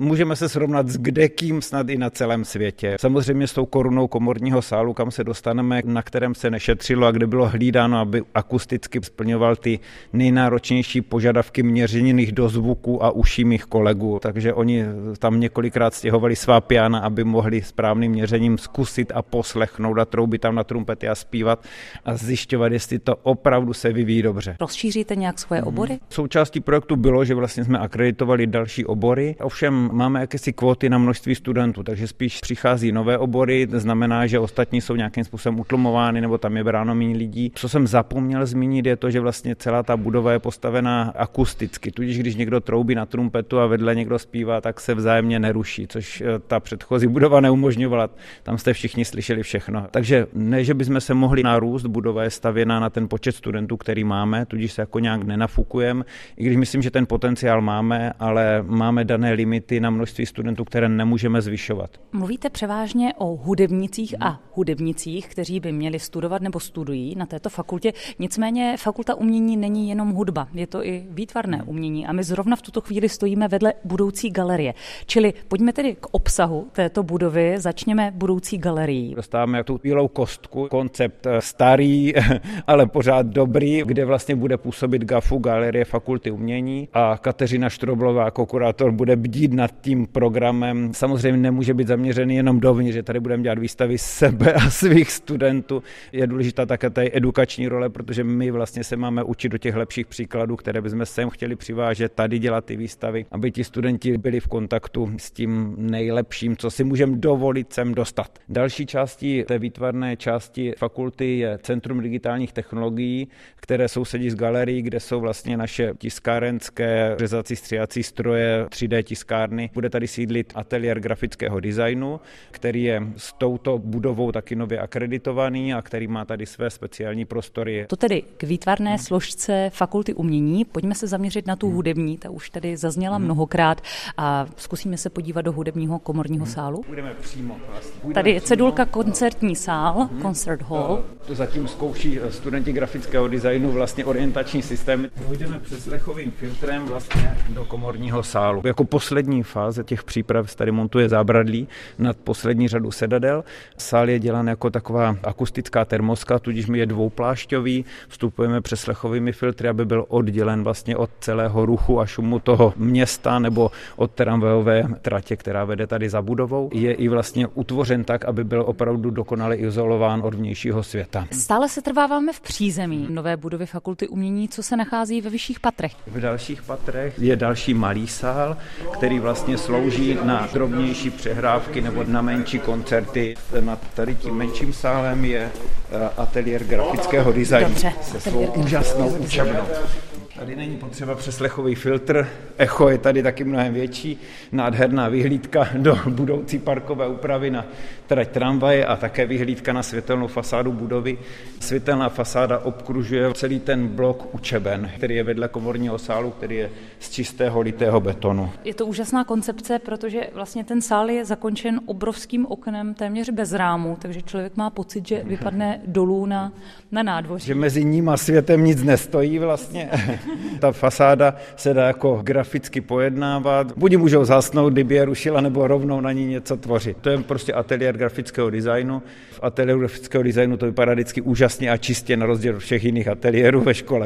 Můžeme se srovnat s kdekým snad i na celém světě. Samozřejmě s tou korunou komorního sálu, kam se dostaneme, na kterém se nešetřilo a kde bylo hlídáno, aby akusticky splňoval ty nejnáročnější požadavky měřených do zvuku a uší mých kolegů. Takže oni tam několikrát stěhovali svá piana, aby mohli správným měřením zkusit a poslechnout a troubit tam na trumpety a zpívat a zjišťovat, jestli to opravdu se vyvíjí dobře. Rozšíříte nějak svoje obory? Součástí projektu bylo, že vlastně jsme akreditovali další obory. Ovšem máme jakési kvóty na množství studentů, takže spíš přichází nové obory, to znamená, že ostatní jsou nějakým způsobem utlumovány nebo tam je bráno méně lidí. Co jsem zapomněl zmínit, je to, že vlastně celá ta budova je postavená akusticky, tudíž když někdo troubí na trumpetu a vedle někdo zpívá, tak se vzájemně neruší, což eh, ta předchozí budova neumožňovala. Tam jste všichni slyšeli všechno. Takže ne, že bychom se mohli narůst, budova je stavěná na ten počet studentů, který máme, tudíž se jako nějak nenafukujeme, i když myslím, že ten potenciál máme, ale máme dané limity na množství studentů, které nemůžeme zvyšovat. Mluvíte převážně o hudebnicích a hudebnicích, kteří by měli studovat nebo studují na této fakultě. Nicméně fakulta umění není jenom hudba, je to i výtvarné umění a my zrovna v tuto chvíli stojíme vedle budoucí galerie. Čili pojďme tedy k obsahu této budovy, začněme budoucí galerií. Dostáváme tu bílou kostku, koncept eh, starý, ale pořád dobrý, kde vlastně bude působit GAFu, Galerie Fakulty umění a Kateřina Štroblová jako kurátor bude bdít nad tím programem. Samozřejmě nemůže být zaměřený jenom dovnitř, že tady budeme dělat výstavy sebe a svých studentů. Je důležitá také ta edukační role, protože my vlastně se máme učit do těch lepších příkladů, které bychom sem chtěli přivážet, tady dělat ty výstavy, aby ti studenti byli v kontaktu s tím nejlepším, co si můžeme dovolit sem dostat. Další částí té výtvarné části fakulty je Centrum digitálních technologií, které sousedí s galerií, kde jsou vlastně naše tiskárenské řezací stříhací stroje, 3D tiskárny továrny. Bude tady sídlit ateliér grafického designu, který je s touto budovou taky nově akreditovaný a který má tady své speciální prostory. To tedy k výtvarné složce fakulty umění. Pojďme se zaměřit na tu hmm. hudební, ta už tady zazněla hmm. mnohokrát a zkusíme se podívat do hudebního komorního hmm. sálu. Budeme přímo. Vlastně. Budeme tady je cedulka přímo. koncertní sál, concert hall. To zatím zkouší studenti grafického designu vlastně orientační systém. Půjdeme přes lechovým filtrem vlastně do komorního sálu. Jako poslední fáze těch příprav tady montuje zábradlí nad poslední řadu sedadel. Sál je dělán jako taková akustická termoska, tudíž mi je dvouplášťový. Vstupujeme přes lechovými filtry, aby byl oddělen vlastně od celého ruchu a šumu toho města nebo od tramvajové tratě, která vede tady za budovou. Je i vlastně utvořen tak, aby byl opravdu dokonale izolován od vnějšího světa. Stále se trváváme v přízemí nové budovy Fakulty umění, co se nachází ve vyšších patrech. V dalších patrech je další malý sál, který vlastně slouží na drobnější přehrávky nebo na menší koncerty. Nad tady tím menším sálem je eh, ateliér grafického designu Dobře, se svou úžasnou učebnou. Tady není potřeba přeslechový filtr, echo je tady taky mnohem větší, nádherná vyhlídka do budoucí parkové úpravy na trať tramvaje a také vyhlídka na světelnou fasádu budovy. Světelná fasáda obkružuje celý ten blok učeben, který je vedle komorního sálu, který je z čistého litého betonu. Je to úžasná koncepce, protože vlastně ten sál je zakončen obrovským oknem téměř bez rámu, takže člověk má pocit, že vypadne dolů na, na nádvoří. Že mezi ním a světem nic nestojí vlastně. Ta fasáda se dá jako graficky pojednávat. Buď můžou zasnout, kdyby je rušila, nebo rovnou na ní něco tvořit. To je prostě ateliér grafického designu. V ateliéru grafického designu to vypadá vždycky úžasně a čistě na rozdíl od všech jiných ateliérů ve škole.